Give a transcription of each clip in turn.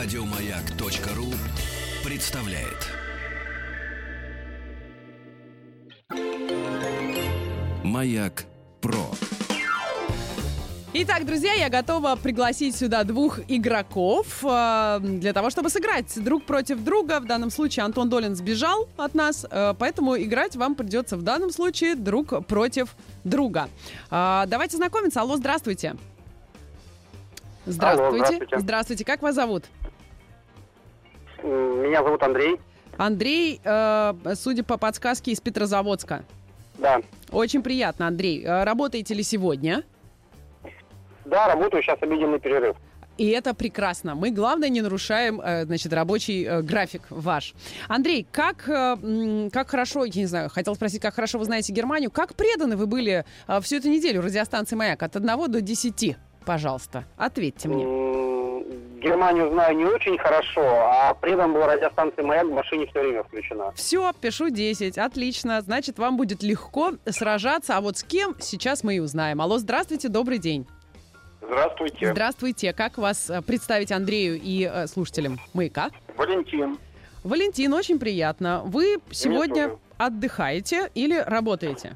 Радиомаяк.ру представляет. Маяк Про. Итак, друзья, я готова пригласить сюда двух игроков э, для того, чтобы сыграть друг против друга. В данном случае Антон Долин сбежал от нас, э, поэтому играть вам придется в данном случае друг против друга. Э, давайте знакомиться. Алло, здравствуйте. Здравствуйте. Алло, здравствуйте. Здравствуйте. Как вас зовут? Меня зовут Андрей. Андрей, э, судя по подсказке, из Петрозаводска. Да. Очень приятно, Андрей. Э, Работаете ли сегодня? Да, работаю, сейчас обеденный перерыв. И это прекрасно. Мы, главное, не нарушаем, э, значит, рабочий график ваш. Андрей, как, как хорошо, я не знаю, хотел спросить, как хорошо вы знаете Германию, как преданы вы были всю эту неделю радиостанции «Маяк» от 1 до 10? Пожалуйста, ответьте мне. Германию знаю не очень хорошо, а предан был радиостанции «Маяк» в машине все время включена. Все, пишу 10. Отлично. Значит, вам будет легко сражаться. А вот с кем сейчас мы и узнаем. Алло, здравствуйте, добрый день. Здравствуйте. Здравствуйте. Как вас э, представить Андрею и э, слушателям «Маяка»? Валентин. Валентин, очень приятно. Вы сегодня отдыхаете или работаете?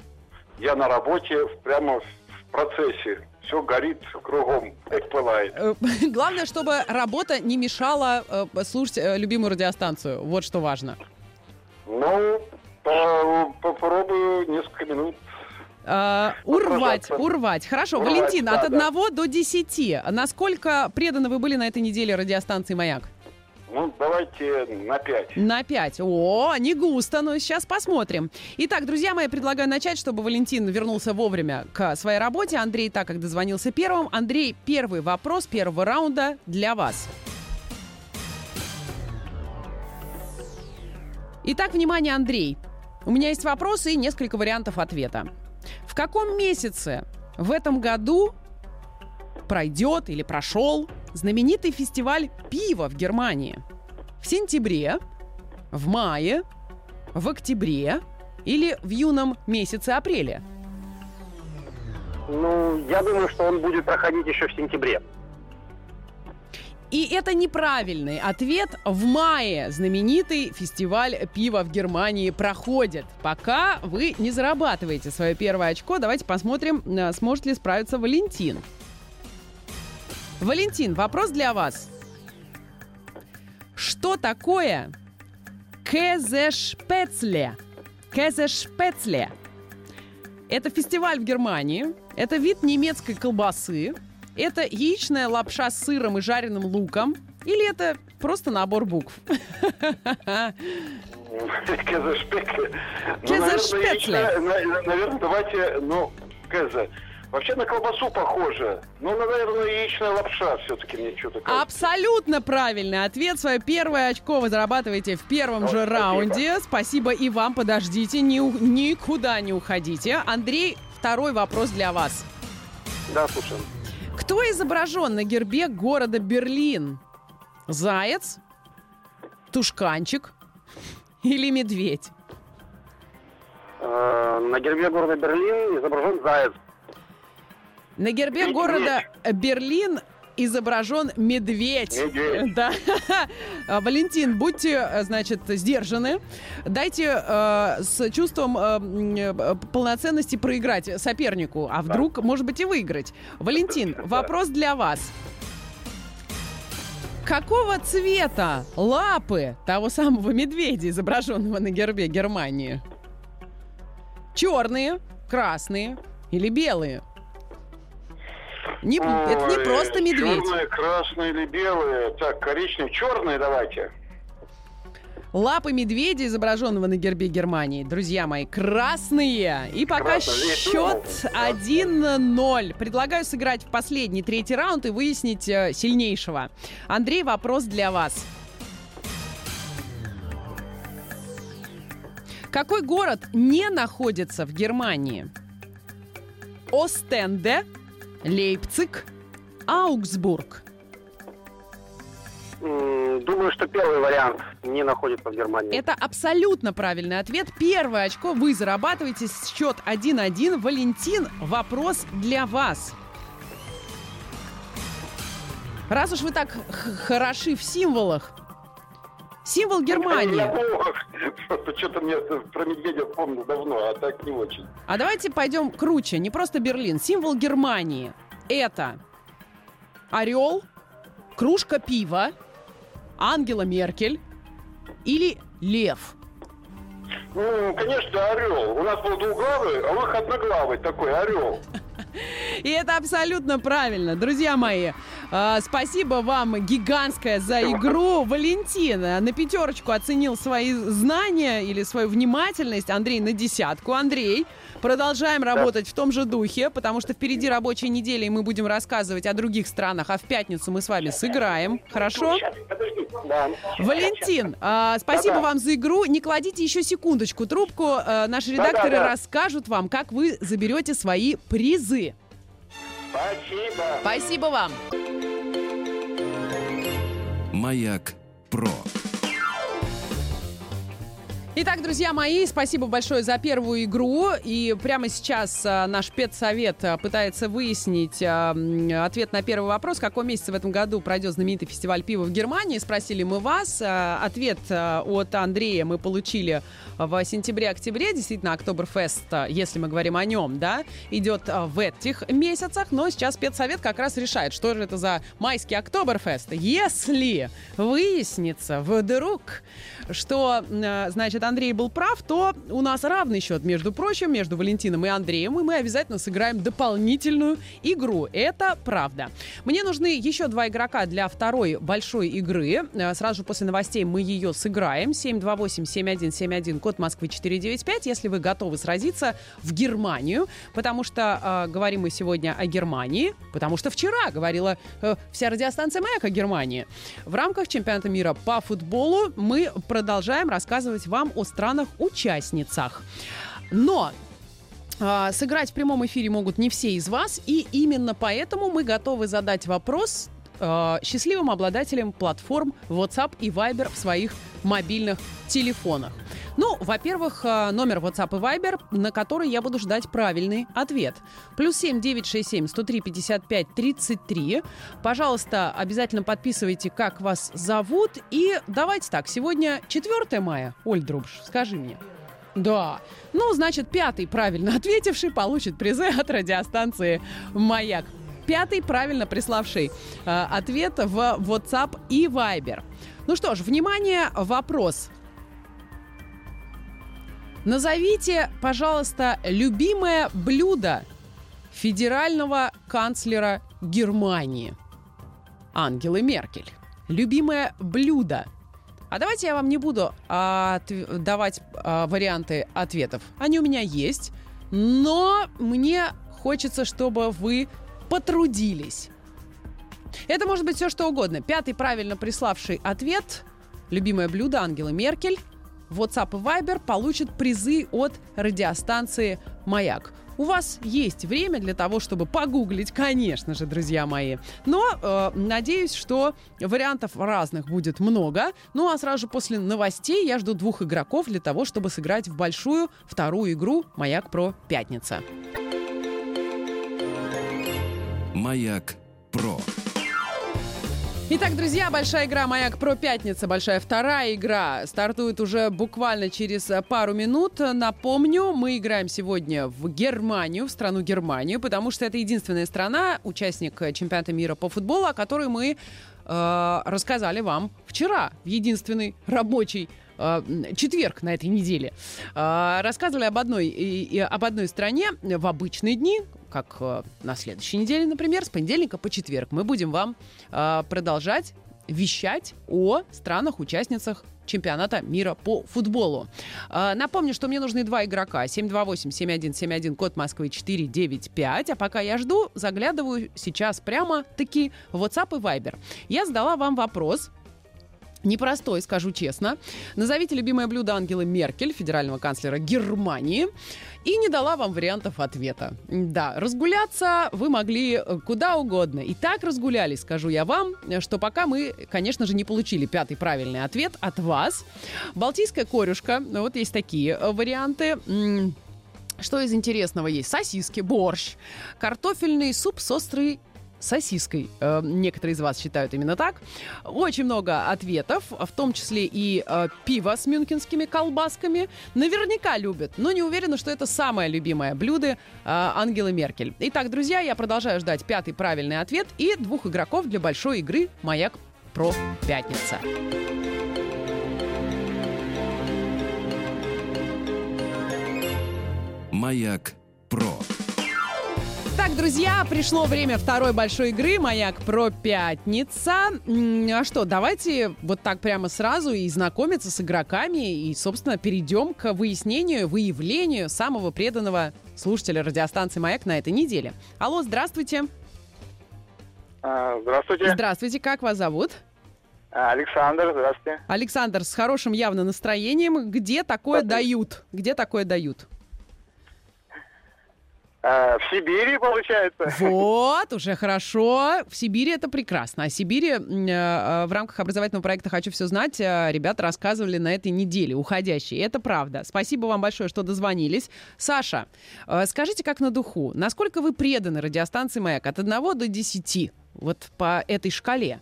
Я на работе, прямо в процессе. Все горит кругом, пылает. Э, Главное, чтобы работа не мешала э, слушать э, любимую радиостанцию. Вот что важно. Ну, по- попробую несколько минут. А, урвать, урвать. Хорошо, Урвать, Валентин, да, от да. 1 до 10. Насколько преданы вы были на этой неделе радиостанции «Маяк»? Ну, давайте на пять. На 5. О, не густо, но сейчас посмотрим. Итак, друзья мои, предлагаю начать, чтобы Валентин вернулся вовремя к своей работе. Андрей, так как дозвонился первым. Андрей, первый вопрос первого раунда для вас. Итак, внимание, Андрей. У меня есть вопросы и несколько вариантов ответа. В каком месяце в этом году пройдет или прошел знаменитый фестиваль пива в Германии? В сентябре, в мае, в октябре или в юном месяце апреля? Ну, я думаю, что он будет проходить еще в сентябре. И это неправильный ответ. В мае знаменитый фестиваль пива в Германии проходит. Пока вы не зарабатываете свое первое очко, давайте посмотрим, э, сможет ли справиться Валентин. Валентин, вопрос для вас. Что такое Кезешпецле? Кезешпецле. Это фестиваль в Германии. Это вид немецкой колбасы. Это яичная лапша с сыром и жареным луком. Или это просто набор букв? Кезешпек. Кезешпекле. Наверное, давайте, ну, кезе. Вообще на колбасу похоже. Ну, наверное, яичная лапша все-таки мне что-то кажется. Абсолютно правильный ответ. Свое первое очко вы зарабатываете в первом О, же спасибо. раунде. Спасибо и вам. Подождите, ни- никуда не уходите. Андрей, второй вопрос для вас. Да, слушаем. Кто изображен на гербе города Берлин? Заяц, тушканчик или медведь? Э, На гербе города Берлин изображен заяц. На гербе Медведь. города Берлин изображен медведь. Медведь. Да. А, Валентин, будьте, значит, сдержаны. Дайте э, с чувством э, э, полноценности проиграть сопернику, а вдруг, может быть, и выиграть. Валентин, вопрос для вас. Какого цвета лапы того самого медведя, изображенного на гербе Германии? Черные, красные или белые? Не, это не Ой, просто медведь. Черные, красные или белые. Так, коричневые, черные давайте. Лапы медведя, изображенного на гербе Германии. Друзья мои, красные. И пока Красные, я счет думал, 1-0. Предлагаю сыграть в последний третий раунд и выяснить э, сильнейшего. Андрей, вопрос для вас. Какой город не находится в Германии? Остенде, Лейпциг, Аугсбург. Думаю, что первый вариант не находится в Германии. Это абсолютно правильный ответ. Первое очко вы зарабатываете. Счет 1-1. Валентин, вопрос для вас. Раз уж вы так хороши в символах, символ Германии. Просто что-то мне про медведя помню давно, а так не очень. А давайте пойдем круче, не просто Берлин. Символ Германии это орел, кружка пива, Ангела Меркель или лев. Ну, конечно, орел. У нас был двуглавый, а у них одноглавый такой орел. И это абсолютно правильно. Друзья мои, э, спасибо вам гигантское за игру. Валентин на пятерочку оценил свои знания или свою внимательность. Андрей на десятку. Андрей, продолжаем работать в том же духе, потому что впереди рабочая неделя, и мы будем рассказывать о других странах, а в пятницу мы с вами сыграем. Хорошо? Да. Валентин, а, спасибо Да-да. вам за игру. Не кладите еще секундочку трубку. А, наши редакторы Да-да-да. расскажут вам, как вы заберете свои призы. Спасибо. Спасибо вам. Маяк про. Итак, друзья мои, спасибо большое за первую игру. И прямо сейчас а, наш педсовет а, пытается выяснить м, ответ на первый вопрос. В каком месяце в этом году пройдет знаменитый фестиваль пива в Германии? Спросили мы вас. Ответ от Андрея мы получили в сентябре-октябре. Действительно, Октоберфест, если мы говорим о нем, да, идет в этих месяцах. Но сейчас педсовет как раз решает, что же это за майский Октоберфест. Если выяснится вдруг, что, э, значит, Андрей был прав, то у нас равный счет, между прочим, между Валентином и Андреем, и мы обязательно сыграем дополнительную игру. Это правда. Мне нужны еще два игрока для второй большой игры. Э, Сразу же после новостей мы ее сыграем. 728-7171, код Москвы 495, если вы готовы сразиться в Германию, потому что э, говорим мы сегодня о Германии, потому что вчера говорила э, вся радиостанция «Маяк» о Германии. В рамках чемпионата мира по футболу мы продолжаем рассказывать вам о странах-участницах. Но а, сыграть в прямом эфире могут не все из вас, и именно поэтому мы готовы задать вопрос а, счастливым обладателям платформ WhatsApp и Viber в своих мобильных телефонах. Ну, во-первых, а, номер WhatsApp и Viber, на который я буду ждать правильный ответ. Плюс 7 967 103 55 33. Пожалуйста, обязательно подписывайте, как вас зовут. И давайте так, сегодня 4 мая. Оль Друбш, скажи мне. Да. Ну, значит, пятый правильно ответивший получит призы от радиостанции «Маяк». Пятый правильно приславший э, ответ в WhatsApp и Viber. Ну что ж, внимание, вопрос. Назовите, пожалуйста, любимое блюдо федерального канцлера Германии Ангелы Меркель. Любимое блюдо. А давайте я вам не буду а, отв- давать а, варианты ответов. Они у меня есть, но мне хочется, чтобы вы потрудились. Это может быть все что угодно. Пятый правильно приславший ответ, любимое блюдо Ангелы Меркель, WhatsApp и Viber получит призы от радиостанции «Маяк». У вас есть время для того, чтобы погуглить, конечно же, друзья мои. Но э, надеюсь, что вариантов разных будет много. Ну а сразу же после новостей я жду двух игроков для того, чтобы сыграть в большую вторую игру «Маяк Про Пятница». Маяк про. Итак, друзья, большая игра «Маяк Про Пятница», большая вторая игра стартует уже буквально через пару минут. Напомню, мы играем сегодня в Германию, в страну Германию, потому что это единственная страна, участник чемпионата мира по футболу, о которой мы э, рассказали вам вчера в единственный рабочий э, четверг на этой неделе. Э, рассказывали об одной, и- и об одной стране в обычные дни, как э, на следующей неделе, например, с понедельника по четверг. Мы будем вам э, продолжать вещать о странах-участницах чемпионата мира по футболу. Э, напомню, что мне нужны два игрока. 728-7171, код Москвы 495. А пока я жду, заглядываю сейчас прямо-таки в WhatsApp и Viber. Я задала вам вопрос, Непростой, скажу честно. Назовите любимое блюдо Ангелы Меркель, федерального канцлера Германии. И не дала вам вариантов ответа. Да, разгуляться вы могли э, куда угодно. И так разгулялись, скажу я вам, э, что пока мы, конечно же, не получили пятый правильный ответ от вас. Балтийская корюшка, ну, вот есть такие э, варианты. Что из интересного есть? Сосиски, борщ, картофельный суп с острой сосиской. Э, некоторые из вас считают именно так. Очень много ответов, в том числе и э, пиво с мюнхенскими колбасками. Наверняка любят, но не уверена, что это самое любимое блюдо э, Ангелы Меркель. Итак, друзья, я продолжаю ждать пятый правильный ответ и двух игроков для большой игры «Маяк про пятница». Маяк про. Так, друзья, пришло время второй большой игры «Маяк про пятница». А что, давайте вот так прямо сразу и знакомиться с игроками и, собственно, перейдем к выяснению, выявлению самого преданного слушателя радиостанции «Маяк» на этой неделе. Алло, здравствуйте. А, Здравствуйте. Здравствуйте, как вас зовут? А, Александр, здравствуйте. Александр, с хорошим явно настроением. Где такое дают? Где такое дают? А, В Сибири, получается? Вот, уже хорошо. В Сибири это прекрасно. О Сибири м, э, в рамках образовательного проекта «Хочу все знать» э, ребята рассказывали на этой неделе, уходящей. Это правда. Спасибо вам большое, что дозвонились. Саша, э, скажите, как на духу, насколько вы преданы радиостанции «Маяк» от 1 до 10? Вот по этой шкале.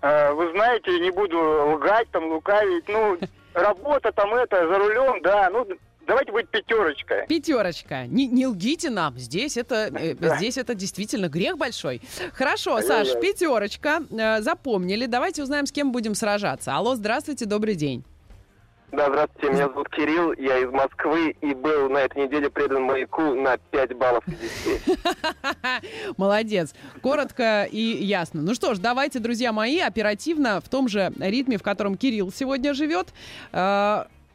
А, Вы знаете, не буду лгать, там, лукавить. Ну, работа там это, за рулем, да. Ну, давайте быть пятерочкой. Пятерочка. Не, не лгите нам. Здесь это, э, здесь это действительно грех большой. Хорошо, Саш, Ай-яй-яй. пятерочка. Э, запомнили. Давайте узнаем, с кем будем сражаться. Алло, здравствуйте, добрый день. Да, здравствуйте, меня зовут Кирилл, я из Москвы и был на этой неделе предан маяку на 5 баллов из 10. Молодец. Коротко и ясно. Ну что ж, давайте, друзья мои, оперативно в том же ритме, в котором Кирилл сегодня живет.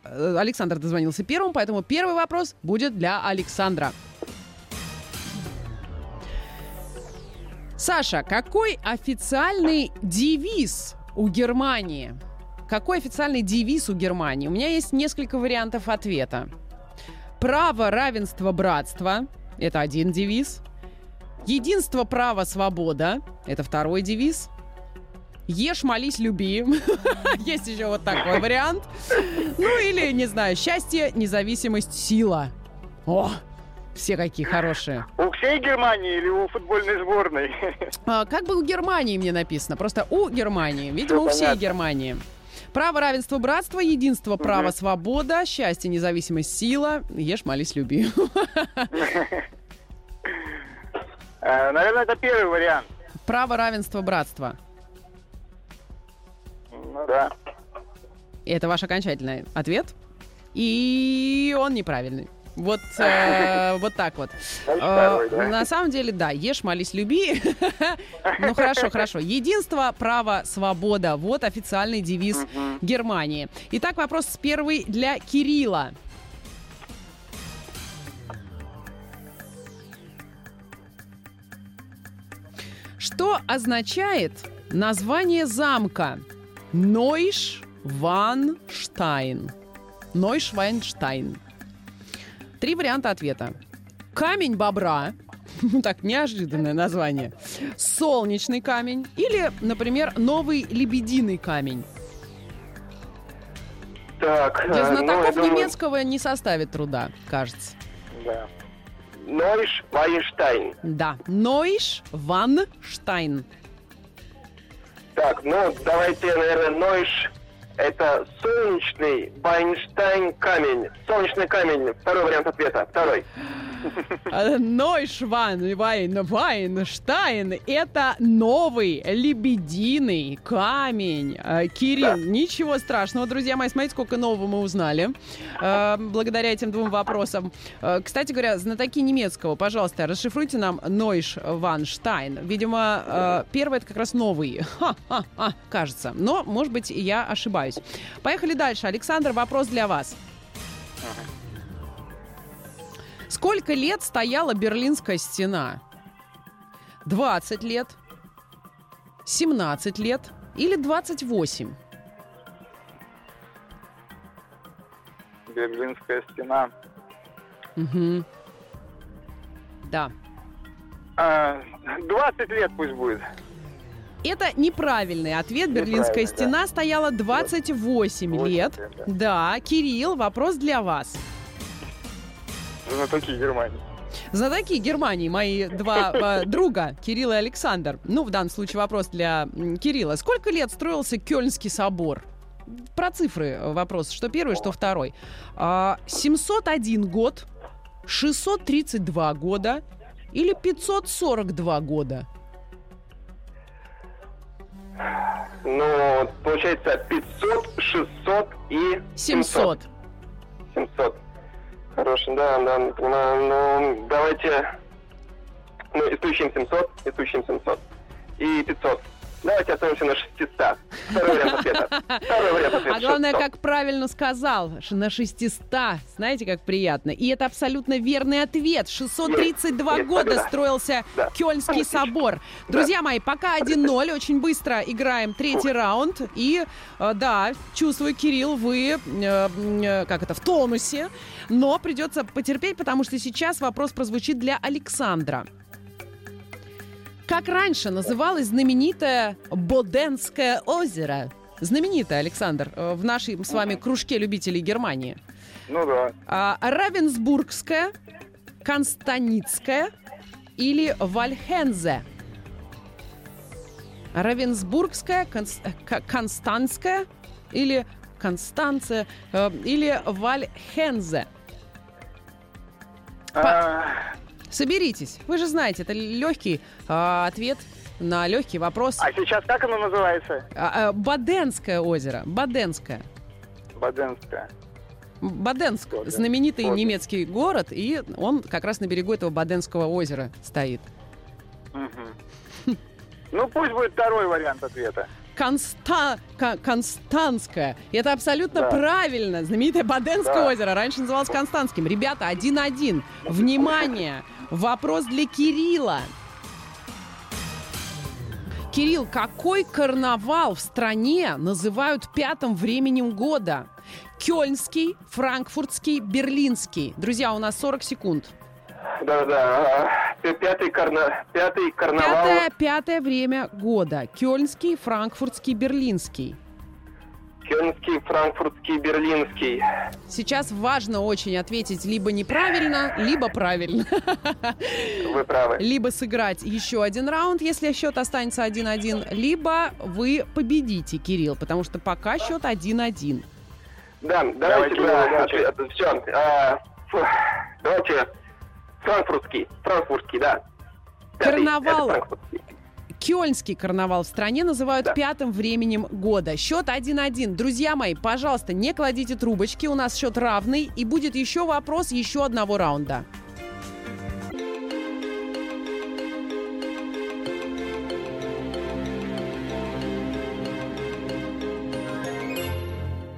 Э, Александр дозвонился первым, поэтому первый вопрос будет для Александра. Саша, какой официальный девиз у Германии? Какой официальный девиз у Германии? У меня есть несколько вариантов ответа. Право, равенство, братство – это один девиз. Единство, право, свобода – это второй девиз. Ешь, молись, люби. Есть еще вот такой вариант. Ну или, не знаю, счастье, независимость, сила. О, все какие хорошие. У всей Германии или у футбольной сборной? А, как бы у Германии мне написано. Просто у Германии. Видимо, у Всё всей понятно. Германии. Право, равенство, братство, единство, право, свобода, счастье, независимость, сила. Ешь, молись, люби. А, Наверное, это первый вариант. Право, равенство, братство. Да. Это ваш окончательный ответ. И он неправильный. Вот, э, вот так вот. Э? На самом деле, да, ешь, молись, люби. Ну хорошо, хорошо. Единство, право, свобода. Вот официальный девиз Германии. Итак, вопрос первый для Кирилла. Что означает название замка Нойш Ванштайн? Нойш Ванштайн. Три варианта ответа. Камень бобра. Ну так, неожиданное название. Солнечный камень. Или, например, новый лебединый камень. Так, Для э, ну, знатоков думаю, немецкого не составит труда, кажется. Да. Нойш Вайнштайн. Да. Нойш Ванштайн. Так, ну, давайте, наверное, Нойш это солнечный Вайнштайн камень. Солнечный камень. Второй вариант ответа. Второй. Э, Нойшван Вайн Вайнштайн – это новый лебединый камень. Э, Кирилл, ничего страшного, друзья мои, смотрите, сколько нового мы узнали э, благодаря этим двум вопросам. Кстати говоря, знатоки немецкого, пожалуйста, расшифруйте нам Нойш Ванштайн. Видимо, первый это как раз новый. Ха-ха-ха, кажется. Но, может быть, я ошибаюсь. Поехали дальше. Александр, вопрос для вас. Сколько лет стояла Берлинская стена? 20 лет, 17 лет или 28? Берлинская стена. Мгм. Да. А, 20 лет пусть будет. Это неправильный ответ. Берлинская стена стояла 28 лет. лет, Да, Кирилл, вопрос для вас. Знатоки Германии. Знатоки Германии, мои два э, друга, Кирилл и Александр. Ну, в данном случае вопрос для Кирилла. Сколько лет строился Кёльнский собор? Про цифры вопрос, что первый, что второй. А, 701 год, 632 года или 542 года? Ну, получается 500, 600 и 700. 700. Хорошо, да, да, понимаю. Ну, давайте... Ну, исключим 700, исключим 700. И 500. Давайте остановимся на 600. Второй вариант ответа. Второй вариант ответа. А главное, 600. как правильно сказал, ш- на 600. Знаете, как приятно. И это абсолютно верный ответ. 632 Есть, года строился Да. Кёльнский Отлично. собор. Друзья мои, пока 1-0. Очень быстро играем третий раунд. И э, да, чувствую, Кирилл, вы, э, э, как это, в тонусе. Но придется потерпеть, потому что сейчас вопрос прозвучит для Александра. Как раньше называлось знаменитое Боденское озеро? Знаменитое, Александр, э, в нашей с вами кружке любителей Германии. Ну да. А, Равенсбургское, Констаницкое или Вальхензе? Равенсбургская, Конс- э, Констанская или Констанция э, или Вальхензе? А, Соберитесь. Вы же знаете, это легкий а, ответ на легкий вопрос. а сейчас как оно называется? А, а, Баденское озеро. Баденское. Баденская. Баденск. Баден- Знаменитый Баден. немецкий город, и он как раз на берегу этого Баденского озера стоит. Мгм. Ну, пусть будет второй вариант ответа. Конста... Кон- Констанское. И это абсолютно Да. правильно. Знаменитое Баденское Да. озеро. Раньше называлось Константским. Ребята, один-один. Внимание! Вопрос для Кирилла. Кирилл, какой карнавал в стране называют пятым временем года? Кёльнский, франкфуртский, берлинский. Друзья, у нас 40 секунд. Да-да-да. а, Пятый, карна... Пятый карнавал. Пятое, пятое время года. Кёльнский, франкфуртский, берлинский. Кёльнский, франкфуртский, берлинский. Сейчас важно очень ответить либо неправильно, либо правильно. Вы правы. Либо сыграть еще один раунд, если счет останется 1-1, либо вы победите, Кирилл, потому что пока счет 1-1. Да, давайте, Давайте, да, давайте. все. давайте франкфуртский, франкфуртский, да. Карнавал. Кёльнский карнавал в стране называют Да. пятым временем года. Счет 1-1. Друзья мои, пожалуйста, не кладите трубочки, у нас счет равный, и будет еще вопрос еще одного раунда.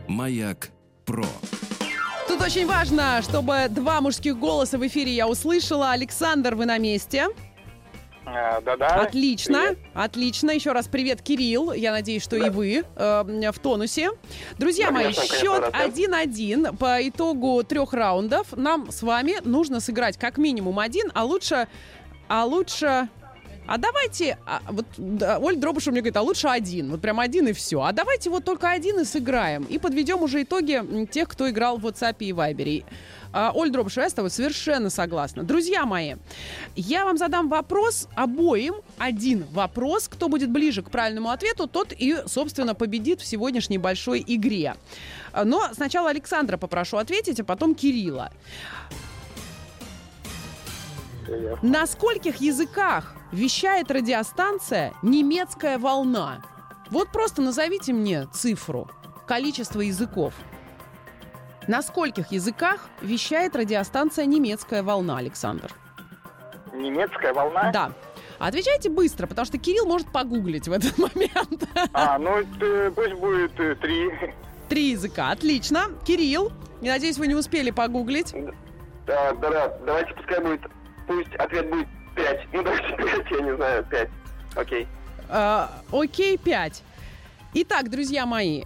Маяк про. Тут очень важно, чтобы два мужских голоса в эфире я услышала. Александр, вы на месте? А, Да-да. Отлично, Привет. отлично. Еще раз привет, Кирилл. Я надеюсь, что и вы э, в тонусе. Друзья Да, мои, конечно, счет рад, да. 1-1 по итогу трех раундов. Нам с вами нужно сыграть как минимум один, а лучше... А лучше... А давайте, а, вот да, Оль Дробышева мне говорит, а лучше один, вот прям один и все. А давайте вот только один и сыграем, и подведем уже итоги тех, кто играл в WhatsApp и Viber. А, Оль Дробышева, я с тобой совершенно согласна. Друзья мои, я вам задам вопрос обоим, один вопрос. Кто будет ближе к правильному ответу, тот и, собственно, победит в сегодняшней большой игре. Но сначала Александра попрошу ответить, а потом Кирилла. На скольких языках вещает радиостанция «Немецкая волна»? Вот просто назовите мне цифру, количество языков. На скольких языках вещает радиостанция «Немецкая волна», Александр? Немецкая волна? Да. Отвечайте быстро, потому что Кирилл может погуглить в этот момент. А, ну пусть будет э, три. Три языка. Отлично. Кирилл, я надеюсь, вы не успели погуглить. Да, да, да, давайте пускай будет, пусть ответ будет 5. Ну, давайте 5, я не знаю, 5. Окей. А, окей, 5. Итак, друзья мои,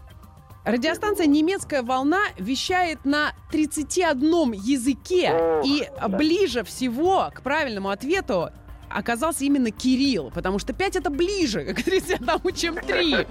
радиостанция «Немецкая волна» вещает на 31 языке. И ближе всего к правильному ответу оказался именно Кирилл, потому что 5 это ближе к 31, чем 3.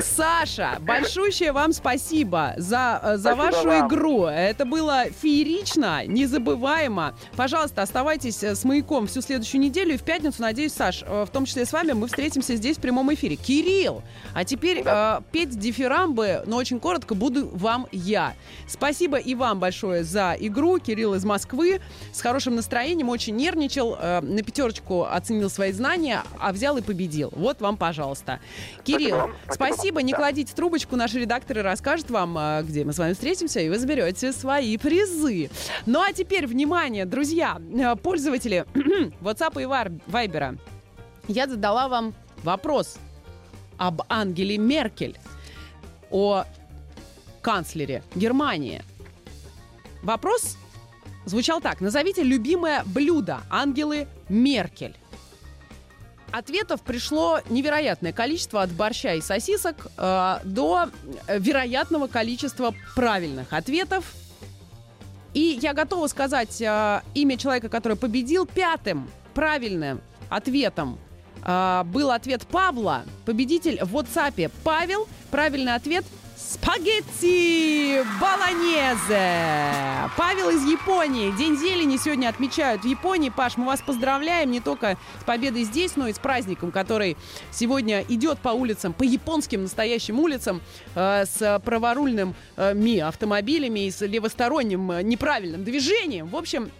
Саша, большущее вам спасибо за, э, за Спасибо вашу вам. игру. Это было феерично, незабываемо. Пожалуйста, оставайтесь э, с маяком всю следующую неделю. И в пятницу, надеюсь, Саш, э, в том числе с вами, мы встретимся здесь в прямом эфире. Кирилл, а теперь э, петь дифирамбы, но очень коротко, буду вам я. Спасибо и вам большое за игру. Кирилл из Москвы с хорошим настроением, очень нервничал, э, на пятерочку оценил свои знания, а взял и победил. Вот вам, пожалуйста. Кирилл, вам. спасибо. Спасибо. Не Да. кладите трубочку, наши редакторы расскажут вам, э, где мы с вами встретимся, и вы заберете свои призы. Ну а теперь, внимание, друзья, э, пользователи WhatsApp и Вайбера. Я задала вам вопрос об Ангеле Меркель, о канцлере Германии. Вопрос звучал так. Назовите любимое блюдо Ангелы Меркель. Ответов пришло невероятное количество от борща и сосисок э, до э, вероятного количества правильных ответов. И я готова сказать э, имя человека, который победил. Пятым правильным ответом э, был ответ Павла. Победитель в WhatsApp Павел. Правильный ответ Спагетти Баланезе. Павел из Японии. День зелени сегодня отмечают в Японии. Паш, мы вас поздравляем не только с победой здесь, но и с праздником, который сегодня идет по улицам, по японским настоящим улицам, э, с праворульным э, ми автомобилями и с левосторонним э, неправильным движением. В общем,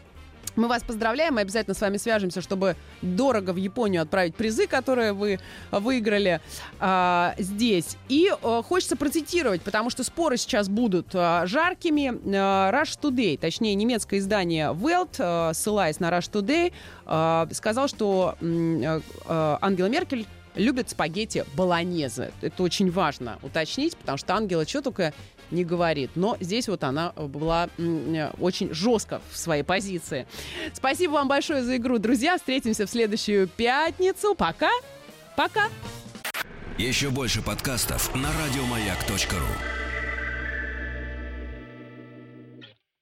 мы вас поздравляем, мы обязательно с вами свяжемся, чтобы дорого в Японию отправить призы, которые вы выиграли а, здесь. И а, хочется процитировать, потому что споры сейчас будут а, жаркими. А, Rush Today, точнее немецкое издание Welt, а, ссылаясь на Rush Today, а, сказал, что а, а, Ангела Меркель любит спагетти болонезе. Это очень важно уточнить, потому что Ангела что только не говорит. Но здесь вот она была э, очень жестко в своей позиции. Спасибо вам большое за игру, друзья. Встретимся в следующую пятницу. Пока. Пока. Еще больше подкастов на радиомаяк.ру.